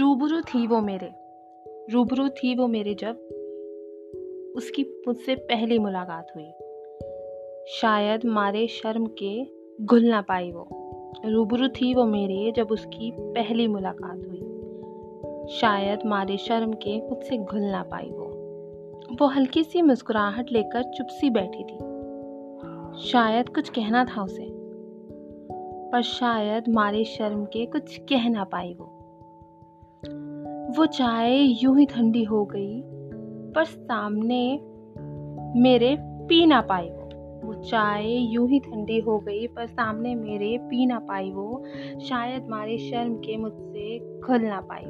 रूबरू थी वो मेरे। रूबरू थी वो मेरे जब उसकी मुझसे पहली मुलाकात हुई। शायद मारे शर्म के घुल ना पाई वो। रूबरू थी वो मेरे जब उसकी पहली मुलाकात हुई। शायद मारे शर्म के मुझसे घुल ना पाई वो। वो हल्की सी मुस्कुराहट लेकर चुप सी बैठी थी। शायद कुछ कहना था उसे, पर शायद मारे शर्म के कुछ कह ना पाई वो। वो चाय यूँ ही ठंडी हो गई, पर सामने मेरे पी ना पाई वो। वो चाय यूँ ही ठंडी हो गई, पर सामने मेरे पी ना पाई वो। शायद मारे शर्म के मुझसे खुल ना पाई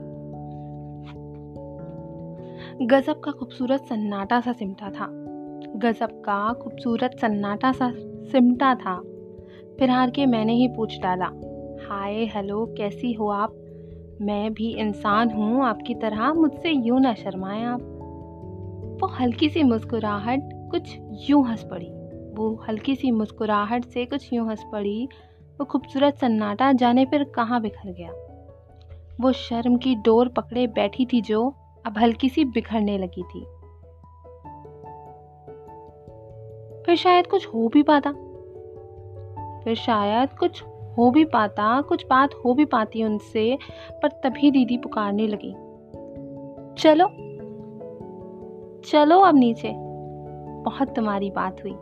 गजब का खूबसूरत सन्नाटा सा सिमटा था। गजब का खूबसूरत सन्नाटा सा सिमटा था। फिर हार के मैंने ही पूछ डाला, हाय, हेलो, कैसी हो आप? मैं भी इंसान हूँ, आपकी तरह मुझसे यूँ ना शर्माएँ आप। वो हल्की सी मुस्कुराहट कुछ यूँ हंस पड़ी। वो हल्की सी मुस्कुराहट से कुछ यूँ हंस पड़ी। वो खूबसूरत सन्नाटा जाने पर कहाँ बिखर गया? वो शर्म की डोर पकड़े बैठी थी जो अब हल्की सी बिखरने लगी थी। फिर शायद कुछ हो भी पाता। फिर शायद कुछ हो भी पाता, कुछ बात हो भी पाती उनसे, पर तभी दीदी पुकारने लगी। चलो चलो अब नीचे। बहुत तुम्हारी बात हुई।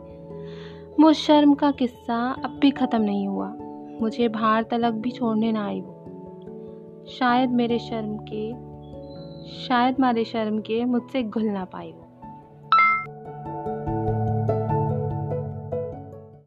मुझ शर्म का किस्सा अब भी ख़त्म नहीं हुआ। मुझे बाहर तलक भी छोड़ने ना आई शायद मेरे शर्म के, शायद मारे शर्म के मुझसे घुल ना पाई वो।